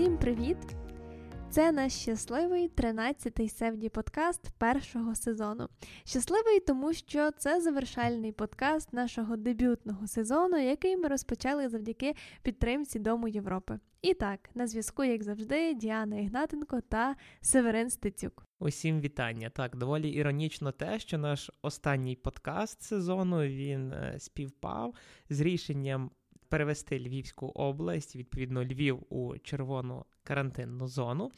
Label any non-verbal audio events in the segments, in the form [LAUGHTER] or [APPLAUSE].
Усім привіт! Це наш щасливий 13-й севді подкаст першого сезону. Щасливий, тому що це завершальний подкаст нашого дебютного сезону, який ми розпочали завдяки підтримці Дому Європи. І так, на зв'язку, як завжди, Діана Ігнатенко та Северин Стецюк. Усім вітання. Так, доволі іронічно те, що наш останній подкаст сезону він е, співпав з рішенням перевести Львівську область, відповідно, Львів у червону карантинну зону.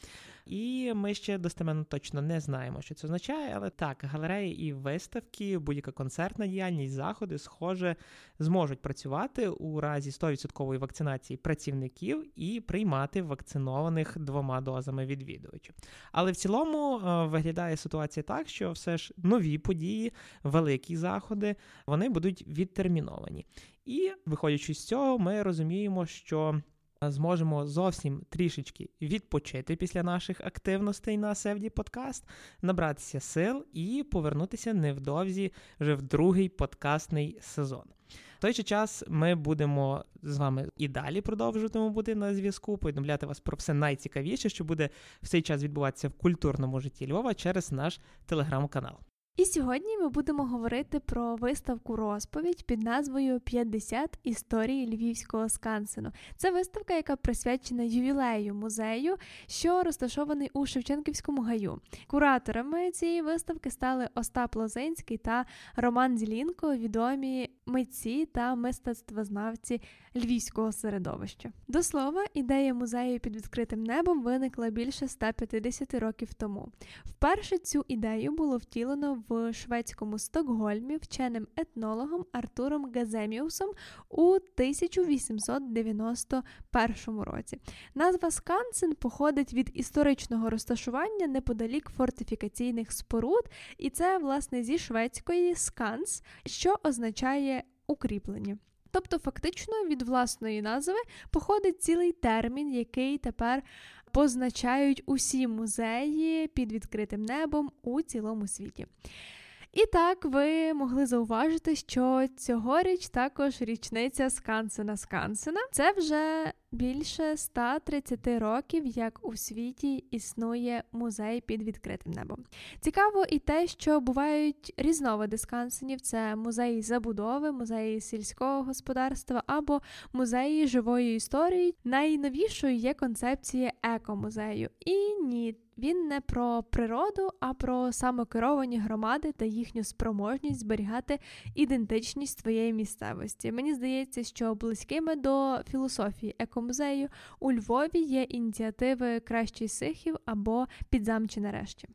І ми ще достеменно точно не знаємо, що це означає, але так, галереї і виставки, будь-яка концертна діяльність, заходи, схоже, зможуть працювати у разі 100% вакцинації працівників і приймати вакцинованих двома дозами відвідувачів. Але в цілому е, виглядає ситуація так, що все ж нові події, великі заходи, вони будуть відтерміновані. І виходячи з цього, ми розуміємо, що зможемо зовсім трішечки відпочити після наших активностей на Севді Подкаст, набратися сил і повернутися невдовзі вже в другий подкастний сезон. В той же час ми будемо з вами і далі продовжуватимемо бути на зв'язку, повідомляти вас про все найцікавіше, що буде в цей час відбуватися в культурному житті Львова через наш телеграм-канал. І сьогодні ми будемо говорити про виставку розповідь під назвою «50 історій Львівського скансену. Це виставка, яка присвячена ювілею музею, що розташований у Шевченківському гаю. Кураторами цієї виставки стали Остап Лозинський та Роман Зілінко, відомі митці та мистецтвознавці львівського середовища. До слова, ідея музею під відкритим небом виникла більше 150 років тому. Вперше цю ідею було втілено в шведському Стокгольмі вченим етнологом Артуром Газеміусом у 1891 році. Назва Скансен походить від історичного розташування неподалік фортифікаційних споруд, і це, власне, зі шведської сканс, що означає укріплення. Тобто, фактично від власної назви походить цілий термін, який тепер позначають усі музеї під відкритим небом у цілому світі. І так ви могли зауважити, що цьогоріч також річниця Скансена Скансена. Це вже більше 130 років, як у світі існує музей під відкритим небом. Цікаво і те, що бувають різновиди скансенів: це музеї забудови, музеї сільського господарства або музеї живої історії. Найновішою є концепція екомузею. І ні. Він не про природу, а про самокеровані громади та їхню спроможність зберігати ідентичність своєї місцевості. Мені здається, що близькими до філософії екомузею у Львові є ініціативи Кращий Сихів або Підзамчі нарешті.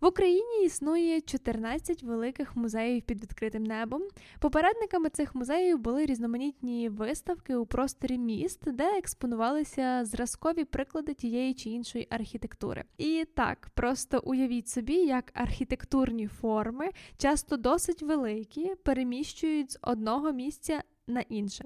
В Україні існує 14 великих музеїв під відкритим небом. Попередниками цих музеїв були різноманітні виставки у просторі міст, де експонувалися зразкові приклади тієї чи іншої архітектури. І так, просто уявіть собі, як архітектурні форми, часто досить великі, переміщують з одного місця на інше.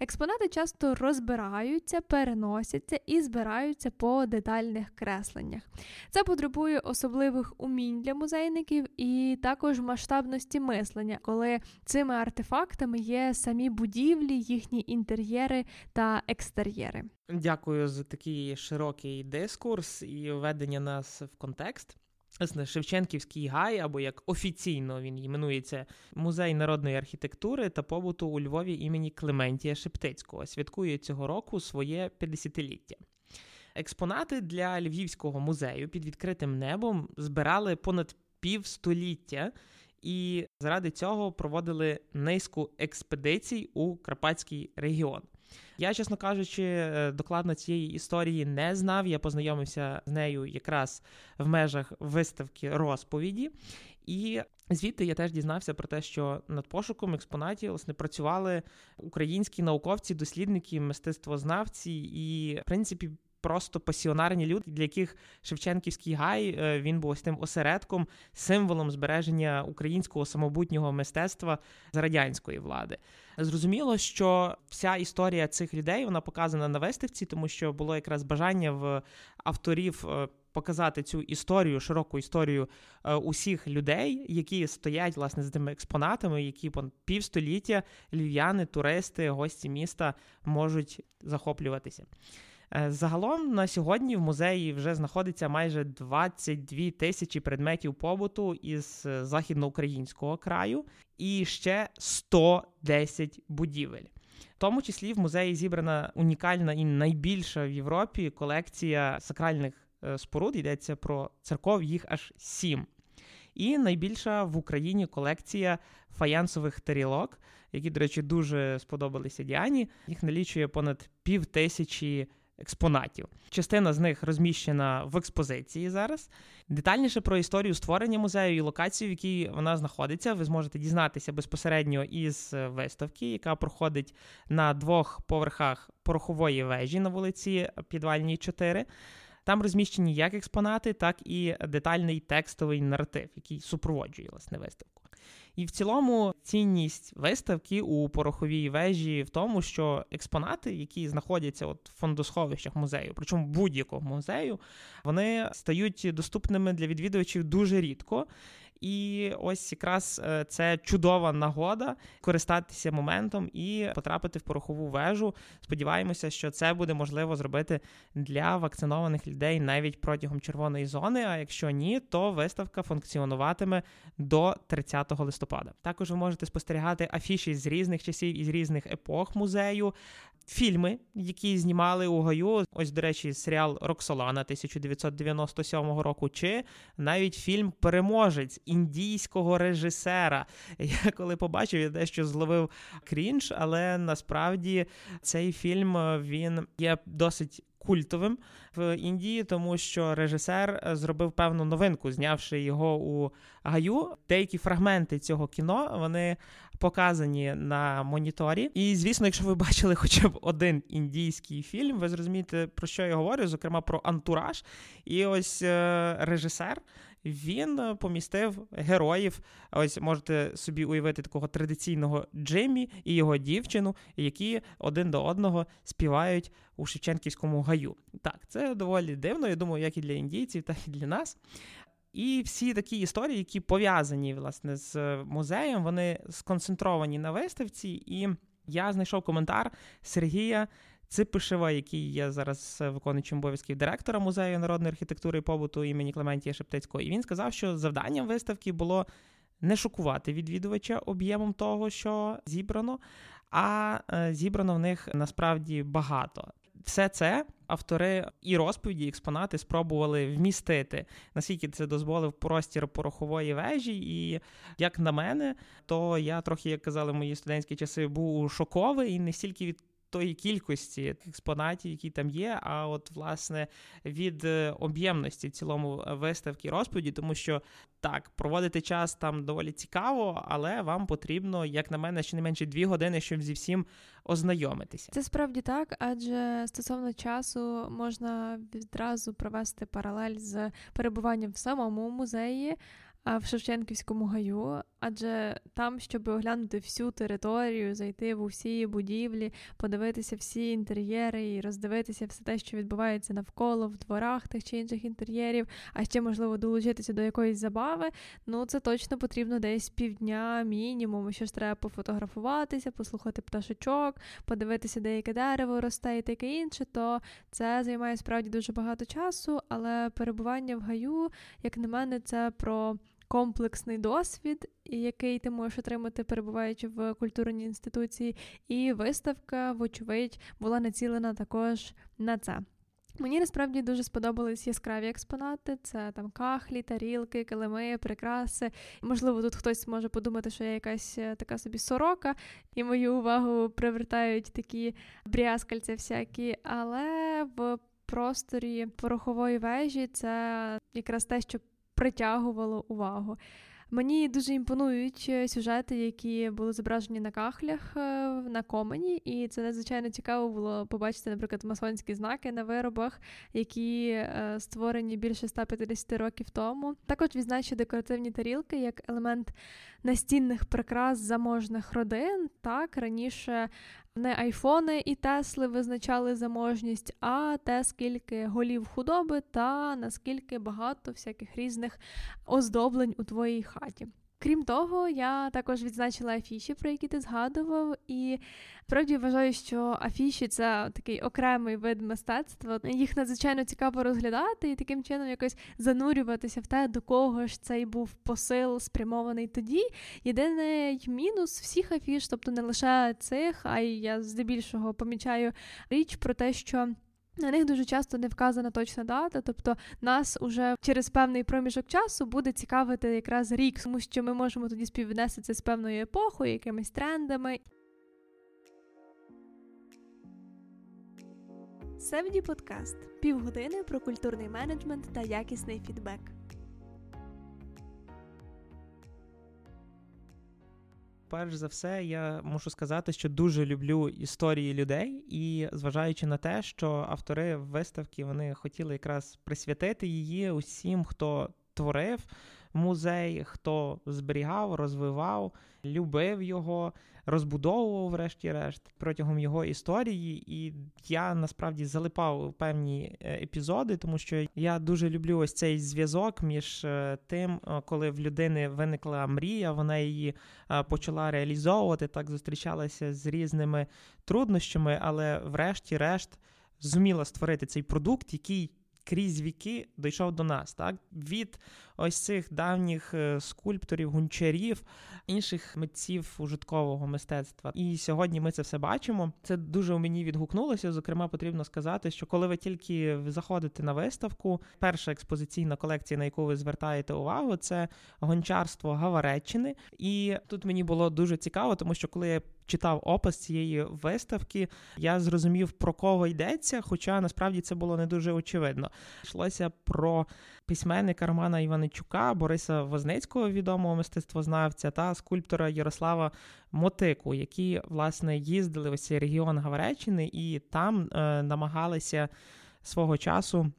Експонати часто розбираються, переносяться і збираються по детальних кресленнях. Це потребує особливих умінь для музейників і також масштабності мислення, коли цими артефактами є самі будівлі, їхні інтер'єри та екстер'єри. Дякую за такий широкий дискурс і введення нас в контекст. Шевченківський гай, або як офіційно він іменується Музей народної архітектури та побуту у Львові імені Клементія Шептицького, святкує цього року своє 50-ліття. Експонати для Львівського музею під відкритим небом збирали понад півстоліття і заради цього проводили низку експедицій у Карпатський регіон. Я, чесно кажучи, е, докладно цієї історії не знав. Я познайомився з нею якраз в межах виставки розповіді. І звідти я теж дізнався про те, що над пошуком експонатів власне працювали українські науковці, дослідники, мистецтвознавці і, в принципі, просто пасіонарні люди, для яких Шевченківський гай е, він був ось тим осередком, символом збереження українського самобутнього мистецтва з радянської влади. Зрозуміло, що вся історія цих людей вона показана на виставці, тому що було якраз бажання в авторів. Е, показати цю історію, широку історію е, усіх людей, які стоять власне з тими експонатами, які півстоліття львів'яни, туристи, гості міста можуть захоплюватися. Е, загалом на сьогодні в музеї вже знаходиться майже 22 тисячі предметів побуту із е, західноукраїнського краю і ще 110 будівель. В тому числі в музеї зібрана унікальна і найбільша в Європі колекція сакральних е, споруд. Йдеться про церков, їх аж сім. І найбільша в Україні колекція фаянсових тарілок, які, до речі, дуже сподобалися Діані. Їх налічує понад пів тисячі експонатів. Частина з них розміщена в експозиції зараз. Детальніше про історію створення музею і локацію, в якій вона знаходиться, ви зможете дізнатися безпосередньо із виставки, яка проходить на двох поверхах порохової вежі на вулиці Підвальній 4. Там розміщені як експонати, так і детальний текстовий наратив, який супроводжує власне виставку. І в цілому цінність виставки у пороховій вежі в тому, що експонати, які знаходяться от в фондосховищах музею, причому будь-якого музею, вони стають доступними для відвідувачів дуже рідко. І ось якраз е, це чудова нагода користатися моментом і потрапити в порохову вежу. Сподіваємося, що це буде можливо зробити для вакцинованих людей навіть протягом червоної зони. А якщо ні, то виставка функціонуватиме до 30 листопада. Також ви можете спостерігати афіші з різних часів і з різних епох музею фільми, які знімали у Гаю. Ось, до речі, серіал Роксолана 1997 року, чи навіть фільм Переможець індійського режисера. [LAUGHS] Я коли побачив, я дещо зловив крінж, але насправді цей фільм він є досить культовим в Індії, тому що режисер е, зробив певну новинку, знявши його у гаю. Деякі фрагменти цього кіно вони показані на моніторі. І звісно, якщо ви бачили [LAUGHS] хоча б один індійський фільм, ви зрозумієте про що я говорю, зокрема про антураж. І ось е, режисер він е, помістив героїв. Ось можете собі уявити такого традиційного Джиммі і його дівчину, які один до одного співають у Шевченківському гаю. Так, це доволі дивно. Я думаю, як і для індійців, так і для нас. І всі такі історії, які пов'язані власне з музеєм, вони сконцентровані на виставці. І я знайшов коментар Сергія Ципишева, який є зараз виконуючим обов'язків директора музею народної архітектури і побуту імені Клементія Шептицького. І він сказав, що завданням виставки було не шокувати відвідувача об'ємом того, що зібрано, а е, зібрано в них насправді багато. Все це автори і розповіді, і експонати спробували вмістити, наскільки це дозволив простір порохової вежі. І як на мене, то я трохи, як казали мої студентські часи, був шоковий і не стільки від тої кількості експонатів, які там є, а от власне від е, об'ємності в цілому е, виставки розповіді, тому що так, проводити час там доволі цікаво, але вам потрібно, як на мене, щонайменше дві години, щоб зі всім ознайомитися. Це справді так, адже стосовно часу можна відразу провести паралель з перебуванням в самому музеї в Шевченківському гаю, адже там, щоб оглянути всю територію, зайти в усі будівлі, подивитися всі інтер'єри і роздивитися все те, що відбувається навколо в дворах тих чи інших інтер'єрів, а ще можливо долучитися до якоїсь забави. Ну це точно потрібно десь півдня, мінімум. Що ж треба пофотографуватися, послухати пташечок, подивитися, де яке дерево росте і таке інше. То це займає справді дуже багато часу, але перебування в гаю, як на мене, це про комплексний досвід, який ти можеш отримати, перебуваючи в культурній інституції, і виставка, вочевидь, була націлена також на це. Мені насправді дуже сподобались яскраві експонати. Це там кахлі, тарілки, килими, прикраси. Можливо, тут хтось може подумати, що я якась е, така собі сорока, і мою увагу привертають такі брязкальця всякі, але в просторі порохової вежі це якраз те, що притягувало увагу. Мені дуже імпонують е, сюжети, які були зображені на кахлях е, на комені, і це надзвичайно цікаво було побачити, наприклад, масонські знаки на виробах, які е, створені більше 150 років тому. Також відзначу декоративні тарілки як елемент настінних прикрас заможних родин. Так раніше не айфони і Тесли визначали заможність, а те, скільки голів худоби та наскільки багато всяких різних оздоблень у твоїй хаті. Крім того, я також відзначила афіші, про які ти згадував, і справді вважаю, що афіші це такий окремий вид мистецтва. Їх надзвичайно цікаво розглядати і таким чином якось занурюватися в те, до кого ж цей був посил спрямований тоді. Єдиний мінус всіх афіш, тобто не лише цих, а й я здебільшого помічаю річ про те, що. На них дуже часто не вказана точна дата, тобто нас уже через певний проміжок часу буде цікавити якраз рік, тому що ми можемо тоді співвіднести це з певною епохою, якимись трендами. Севді подкаст півгодини про культурний менеджмент та якісний фідбек. Перш за все, я мушу сказати, що дуже люблю історії людей, і зважаючи на те, що автори виставки вони хотіли якраз присвятити її усім, хто творив музей, хто зберігав, розвивав, любив його, розбудовував, врешті-решт, протягом його історії. І я насправді залипав певні е, епізоди, тому що я дуже люблю ось цей зв'язок між е, тим, е, коли в людини виникла мрія, вона її почала реалізовувати, так зустрічалася з різними труднощами, але врешті-решт зуміла створити цей продукт, який крізь віки дійшов до нас, так від ось цих давніх е, скульпторів, гунчарів, інших митців ужиткового мистецтва. І сьогодні ми це все бачимо. Це дуже у мені відгукнулося. Зокрема, потрібно сказати, що коли ви тільки заходите на виставку, перша експозиційна колекція, на яку ви звертаєте увагу, це гончарство Гавареччини. І тут мені було дуже цікаво, тому що коли я читав опис цієї виставки, я зрозумів, про кого йдеться, хоча насправді це було не дуже очевидно. Йшлося про письменника Романа Іваничука, Бориса Возницького, відомого мистецтвознавця, та скульптора Ярослава Мотику, які власне їздили в цей регіон Гавареччини і там е, намагалися свого часу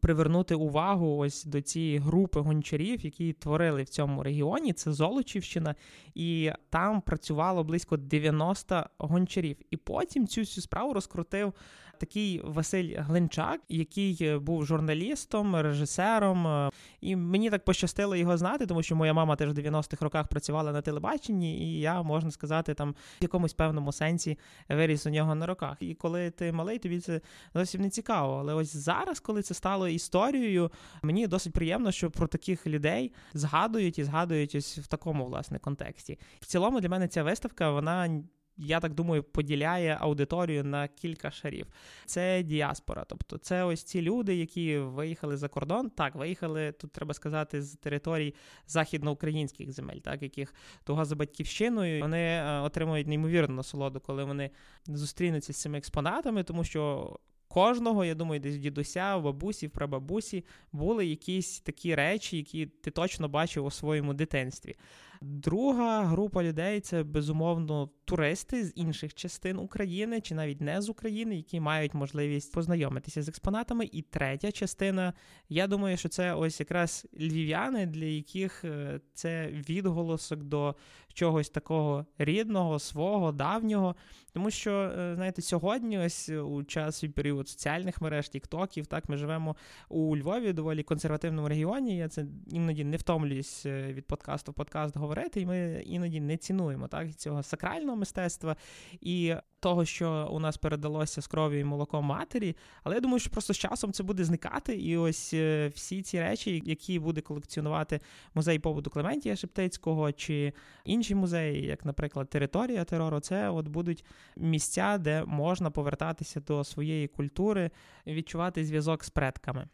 привернути увагу ось до цієї групи гончарів, які творили в цьому регіоні. Це Золочівщина, і там працювало близько 90 гончарів. І потім цю всю справу розкрутив такий Василь Глинчак, який е, був журналістом, режисером. Е, і мені так пощастило його знати, тому що моя мама теж в 90-х роках працювала на телебаченні, і я можна сказати, там в якомусь певному сенсі виріс у нього на руках. І коли ти малий, тобі це зовсім не цікаво. Але ось зараз, коли це стало історією, мені досить приємно, що про таких людей згадують і згадують ось в такому власне контексті. В цілому для мене ця виставка вона я так думаю, поділяє аудиторію на кілька шарів. Це діаспора, тобто це ось ці люди, які виїхали за кордон. Так, виїхали тут, треба сказати, з територій західноукраїнських земель, так яких того за батьківщиною вони е, отримують неймовірну насолоду, коли вони зустрінуться з цими експонатами, тому що. Кожного, я думаю, десь дідуся, бабусі, прабабусі були якісь такі речі, які ти точно бачив у своєму дитинстві. Друга група людей це безумовно туристи з інших частин України чи навіть не з України, які мають можливість познайомитися з експонатами. І третя частина, я думаю, що це ось якраз львів'яни, для яких е, це відголосок до чогось такого рідного, свого, давнього. Тому що, е, знаєте, сьогодні, ось у час і період соціальних мереж, тіктоків, так ми живемо у Львові, доволі консервативному регіоні. Я це іноді не втомлююсь е, від подкасту в подкаст говорити, і ми іноді не цінуємо так цього сакрального мистецтва і того, що у нас передалося з кров'ю і молоком матері. Але я думаю, що просто з часом це буде зникати. І ось е, всі ці речі, які буде колекціонувати музей побуту Клементія Шептицького чи інші музеї, як, наприклад, територія терору, це от будуть місця, де можна повертатися до своєї культури, відчувати зв'язок з предками.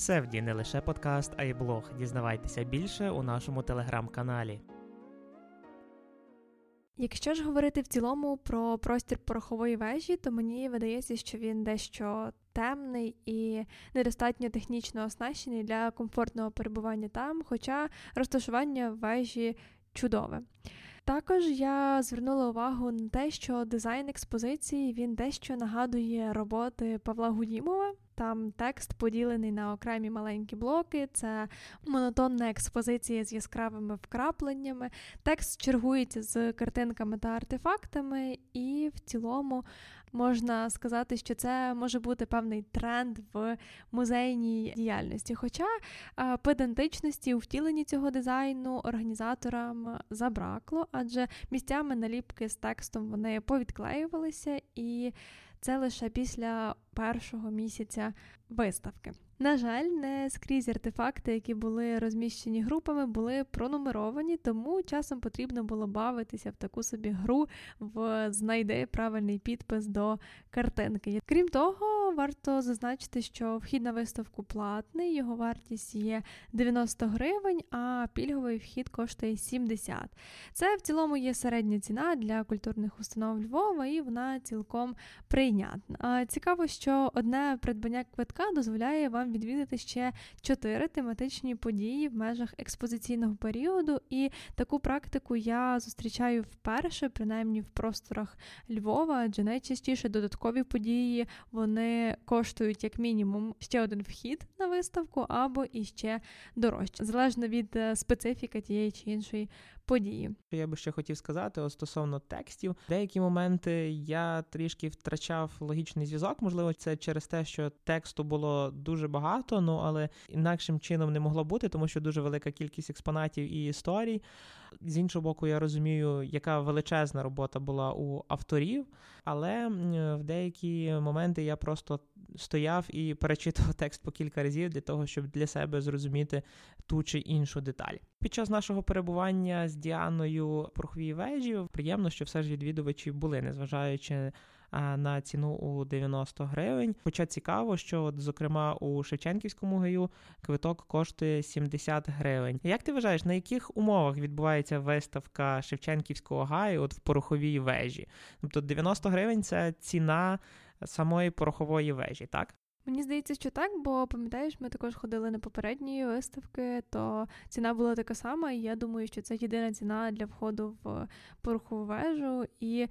Севді не лише подкаст, а й блог. Дізнавайтеся більше у нашому телеграм-каналі. Якщо ж говорити в цілому про простір порохової вежі, то мені видається, що він дещо темний і недостатньо технічно оснащений для комфортного перебування там, хоча розташування вежі чудове. Також я звернула увагу на те, що дизайн експозиції він дещо нагадує роботи Павла Гудімова. Там текст поділений на окремі маленькі блоки, це монотонна експозиція з яскравими вкрапленнями. Текст чергується з картинками та артефактами, і в цілому можна сказати, що це може бути певний тренд в музейній діяльності. Хоча педантичності у втіленні цього дизайну організаторам забракло, адже місцями наліпки з текстом вони повідклеювалися, і це лише після першого місяця виставки. На жаль, не скрізь артефакти, які були розміщені групами, були пронумеровані, тому часом потрібно було бавитися в таку собі гру в знайди правильний підпис до картинки. Крім того, варто зазначити, що вхід на виставку платний, його вартість є 90 гривень, а пільговий вхід коштує 70. Це в цілому є середня ціна для культурних установ Львова, і вона цілком прийнятна. Цікаво, що одне придбання квитка дозволяє вам відвідати ще чотири тематичні події в межах експозиційного періоду, і таку практику я зустрічаю вперше, принаймні в просторах Львова, адже найчастіше додаткові події вони коштують як мінімум ще один вхід на виставку або іще дорожче, залежно від е, специфіки тієї чи іншої події. Я би ще хотів сказати от стосовно текстів. Деякі моменти я трішки втрачав логічний зв'язок. Можливо, це через те, що тексту було дуже багато, ну але інакшим чином не могло бути, тому що дуже велика кількість експонатів і історій. З іншого боку, я розумію, яка величезна робота була у авторів, але в деякі моменти я просто стояв і перечитував текст по кілька разів для того, щоб для себе зрозуміти ту чи іншу деталь. Під час нашого перебування з Діаною Пороховій вежі приємно, що все ж відвідувачі були, незважаючи на ціну у 90 гривень. Хоча цікаво, що, от, зокрема, у Шевченківському гаю квиток коштує 70 гривень. Як ти вважаєш, на яких умовах відбувається виставка Шевченківського гаю от в пороховій вежі? Тобто 90 гривень це ціна самої порохової вежі, так? Мені здається, що так, бо пам'ятаєш, ми також ходили на попередні виставки, то ціна була така сама, і я думаю, що це єдина ціна для входу в порохову вежу. І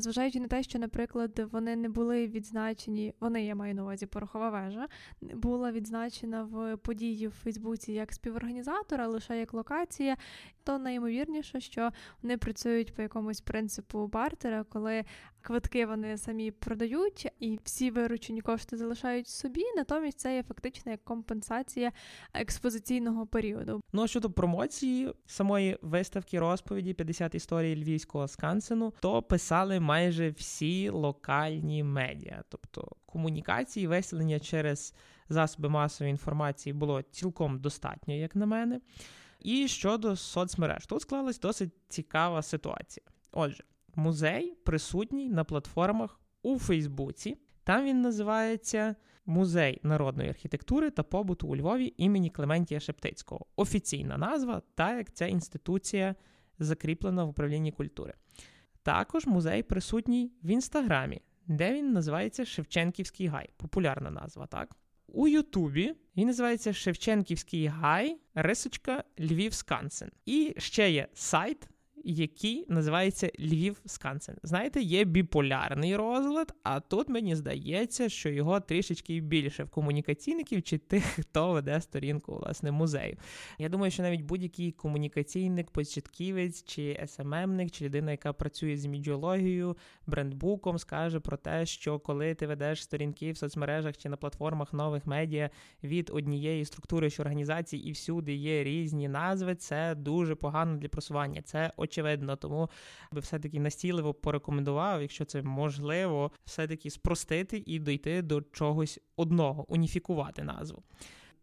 зважаючи на те, що, наприклад, вони не були відзначені, вони я маю на увазі порохова вежа, була відзначена в події в Фейсбуці як співорганізатора, лише як локація, то найімовірніше, що вони працюють по якомусь принципу бартера, коли квитки вони самі продають, і всі виручені кошти залишають собі. Натомість це є фактично як компенсація експозиційного періоду. Ну а щодо промоції самої виставки розповіді 50 історій львівського скансену, то писали майже всі локальні медіа, тобто комунікації, виселення через засоби масової інформації було цілком достатньо, як на мене. І щодо соцмереж, тут склалась досить цікава ситуація. Отже, музей присутній на платформах у Фейсбуці. Там він називається Музей народної архітектури та побуту у Львові імені Клементія Шептицького. Офіційна назва, так як ця інституція закріплена в управлінні культури. Також музей присутній в інстаграмі, де він називається Шевченківський гай. Популярна назва, так? У Ютубі він називається Шевченківський гай, рисочка Львів Скансен. І ще є сайт який називається Львів Скансен. Знаєте, є біполярний розлад, а тут мені здається, що його трішечки більше в комунікаційників чи тих, хто веде сторінку власне музею. Я думаю, що навіть будь-який комунікаційник, початківець чи СММник, чи людина, яка працює з мідіологією, брендбуком, скаже про те, що коли ти ведеш сторінки в соцмережах чи на платформах нових медіа від однієї структури чи організації, і всюди є різні назви, це дуже погано для просування. Це очевидно. Тому би все-таки настійливо порекомендував, якщо це можливо, все-таки спростити і дойти до чогось одного, уніфікувати назву.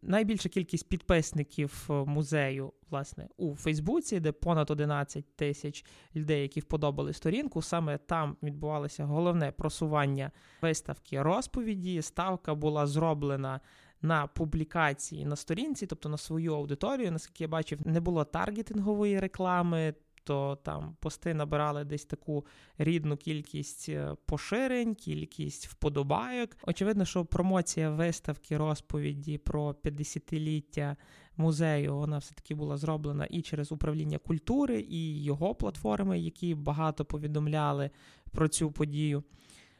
Найбільша кількість підписників е, музею, власне, у Фейсбуці, де понад 11 тисяч людей, які вподобали сторінку, саме там відбувалося головне просування виставки розповіді. Ставка була зроблена на публікації на сторінці, тобто на свою аудиторію. Наскільки я бачив, не було таргетингової реклами то там пости набирали десь таку рідну кількість е, поширень, кількість вподобайок. Очевидно, що промоція виставки розповіді про 50-ліття музею вона все-таки була зроблена і через управління культури, і його платформи, які багато повідомляли про цю подію.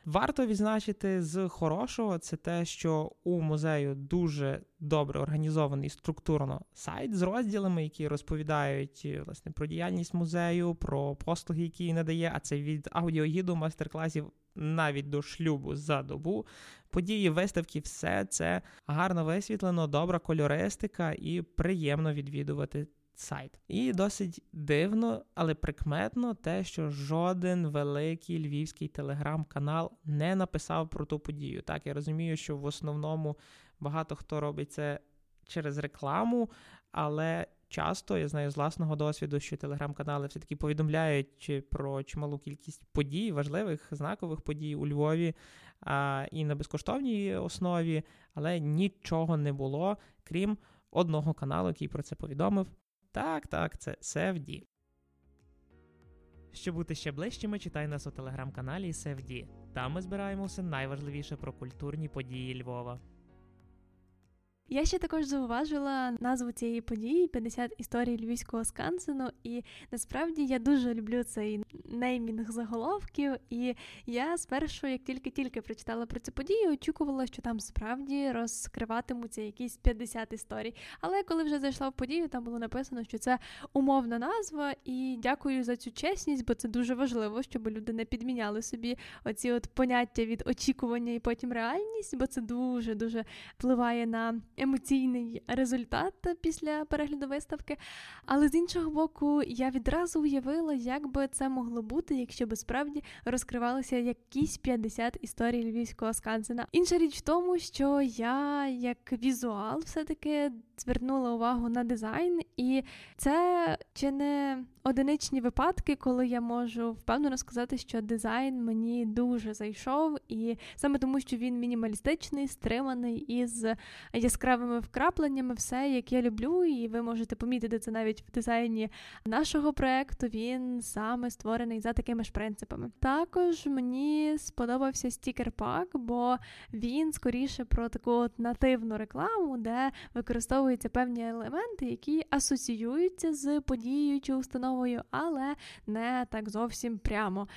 Варто відзначити з хорошого це те, що у музею дуже добре організований структурно сайт з розділами, які розповідають власне про діяльність музею, про послуги, які надає. А це від аудіогіду, майстер-класів навіть до шлюбу за добу. Події, виставки, все це гарно висвітлено, добра кольористика і приємно відвідувати сайт. І досить дивно, але прикметно те, що жоден великий львівський телеграм-канал не написав про ту подію. Так, я розумію, що в основному багато хто робить це через рекламу, але часто я знаю з власного досвіду, що телеграм-канали все-таки повідомляють про чималу кількість подій, важливих знакових подій у Львові а, і на безкоштовній основі, але нічого не було, крім одного каналу, який про це повідомив. Так, так, це Севді. Щоб бути ще ближчими, читай нас у телеграм-каналі Севді. Там ми збираємо все найважливіше про культурні події Львова. Я ще також зауважила назву цієї події 50 історій львівського скансену, і насправді я дуже люблю цей неймінг заголовків. І я спершу, як тільки-тільки прочитала про цю подію, очікувала, що там справді розкриватимуться якісь 50 історій. Але коли вже зайшла в подію, там було написано, що це умовна назва, і дякую за цю чесність, бо це дуже важливо, щоб люди не підміняли собі оці от поняття від очікування і потім реальність, бо це дуже дуже впливає на емоційний результат після перегляду виставки. Але з іншого боку, я відразу уявила, як би це могло бути, якщо би справді розкривалися якісь 50 історій львівського скансена. Інша річ в тому, що я як візуал все-таки звернула увагу на дизайн, і це чи не одиничні випадки, коли я можу впевнено сказати, що дизайн мені дуже зайшов, і саме тому, що він мінімалістичний, стриманий із яскравими вкрапленнями, все як я люблю, і ви можете помітити це навіть в дизайні нашого проекту. Він саме створений за такими ж принципами. Також мені сподобався стікер-пак, бо він скоріше про таку нативну рекламу, де використовуються певні елементи, які асоціюються з подією чи установою, але не так зовсім прямо.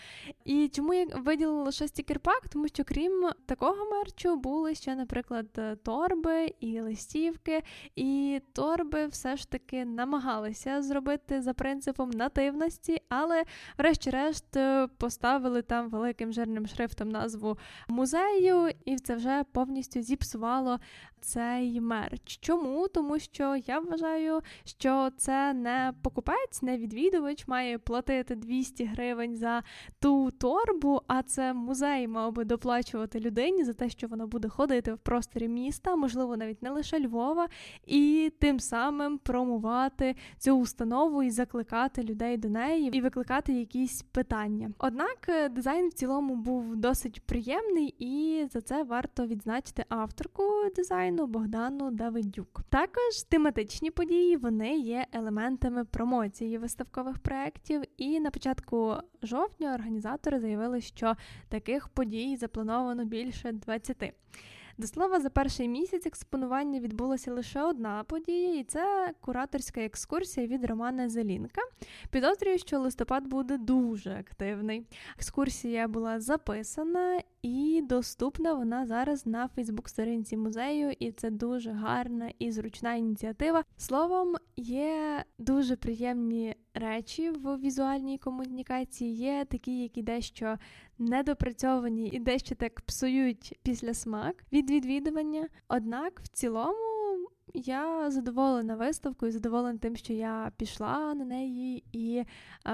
І чому я виділила лише стікер-пак? Тому що крім такого мерчу були ще, наприклад, торби і листівки, і торби все ж таки намагалися зробити за принципом нативності, але, врешті-решт, поставили там великим жирним шрифтом назву музею, і це вже повністю зіпсувало цей мерч. Чому? Тому що я вважаю, що це не покупець, не відвідувач має платити 200 гривень за ту торбу, а це музей мав би доплачувати людині за те, що вона буде ходити в просторі міста, можливо, навіть не лише Львова, і тим самим промувати цю установу і закликати людей до неї і викликати якісь питання. Однак е, дизайн в цілому був досить приємний, і за це варто відзначити авторку дизайну Богдану Давидюк. Також тематичні події вони є елементами промоції виставкових проєктів, і на початку жовтня організатори заявили, що таких подій заплановано більше 20. До слова, за перший місяць експонування відбулася лише одна подія, і це кураторська екскурсія від Романа Зелінка. Підозрюю, що листопад буде дуже активний. Екскурсія була записана і доступна вона зараз на Фейсбук-сторінці музею, і це дуже гарна і зручна ініціатива. Словом, є дуже приємні речі в візуальній комунікації, є такі, які дещо недопрацьовані і дещо так псують після смак від відвідування. Однак, в цілому. Я задоволена виставкою, задоволена тим, що я пішла на неї, і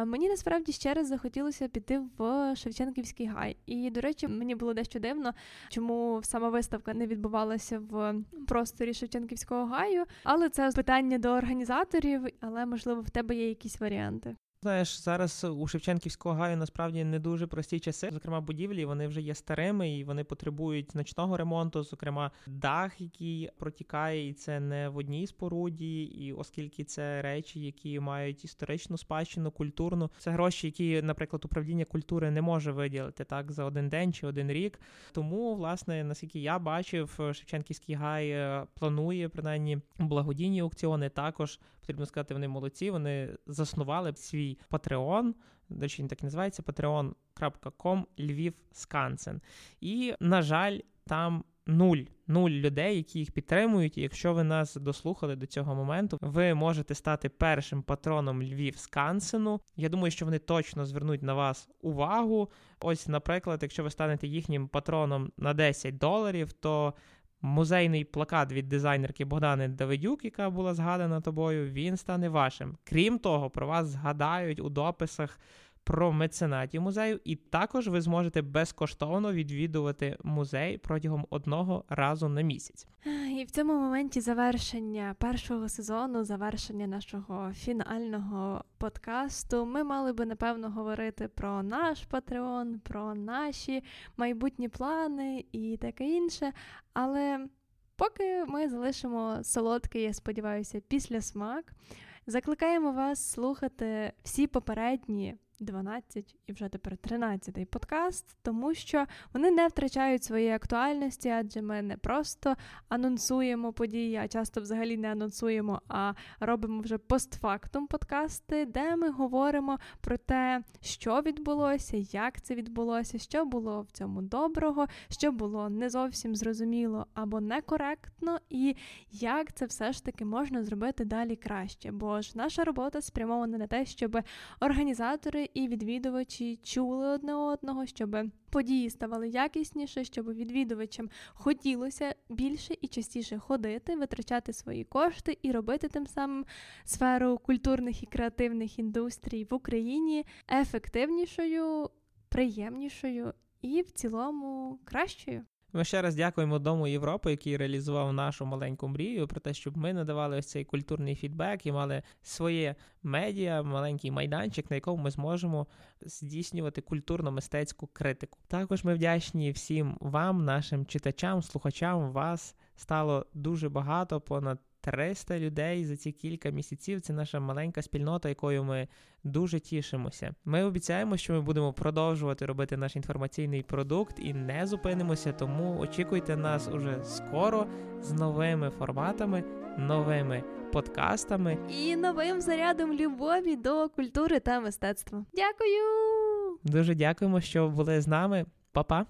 мені насправді ще раз захотілося піти в Шевченківський гай. І, до речі, мені було дещо дивно, чому сама виставка не відбувалася в просторі Шевченківського гаю. Але це питання до організаторів, але можливо в тебе є якісь варіанти. Знаєш, зараз у Шевченківського гаю насправді не дуже прості часи. Зокрема, будівлі вони вже є старими і вони потребують значного ремонту. Зокрема, дах, який протікає, і це не в одній споруді, і оскільки це речі, які мають історичну спадщину, культурну, це гроші, які, наприклад, управління культури не може виділити так за один день чи один рік. Тому, власне, наскільки я бачив, Шевченківський гай е, планує принаймні благодійні аукціони. Також потрібно сказати, вони молодці. Вони заснували свій свій Patreon, до речі, він так і називається patreon.com Львів Скансен. І, на жаль, там нуль. Нуль людей, які їх підтримують. І якщо ви нас дослухали до цього моменту, ви можете стати першим патроном Львів Скансену. Я думаю, що вони точно звернуть на вас увагу. Ось, наприклад, якщо ви станете їхнім патроном на 10 доларів, то музейний плакат від дизайнерки Богдани Давидюк, яка була згадана тобою, він стане вашим. Крім того, про вас згадають у дописах про меценатів музею, і також ви зможете безкоштовно відвідувати музей протягом одного разу на місяць. І в цьому моменті завершення першого сезону, завершення нашого фінального подкасту, ми мали би напевно говорити про наш Патреон, про наші майбутні плани і таке інше. Але поки ми залишимо солодкий, я сподіваюся, після смак, закликаємо вас слухати всі попередні. 12 і вже тепер 13-й подкаст, тому що вони не втрачають своєї актуальності, адже ми не просто анонсуємо події, а часто взагалі не анонсуємо, а робимо вже постфактум подкасти, де ми говоримо про те, що відбулося, як це відбулося, що було в цьому доброго, що було не зовсім зрозуміло або некоректно, і як це все ж таки можна зробити далі краще. Бо ж наша робота спрямована на те, щоб організатори і відвідувачі чули одне одного, щоб події ставали якісніше, щоб відвідувачам хотілося більше і частіше ходити, витрачати свої кошти і робити тим самим сферу культурних і креативних індустрій в Україні ефективнішою, приємнішою і в цілому кращою. Ми ще раз дякуємо Дому Європи, який реалізував нашу маленьку мрію про те, щоб ми надавали ось цей культурний фідбек і мали своє медіа, маленький майданчик, на якому ми зможемо здійснювати культурно-мистецьку критику. Також ми вдячні всім вам, нашим читачам, слухачам. Вас стало дуже багато, понад 300 людей за ці кілька місяців. Це наша маленька спільнота, якою ми дуже тішимося. Ми обіцяємо, що ми будемо продовжувати робити наш інформаційний продукт і не зупинимося. Тому очікуйте нас уже скоро з новими форматами, новими подкастами і новим зарядом любові до культури та мистецтва. Дякую! Дуже дякуємо, що були з нами. Па-па!